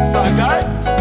Sakai.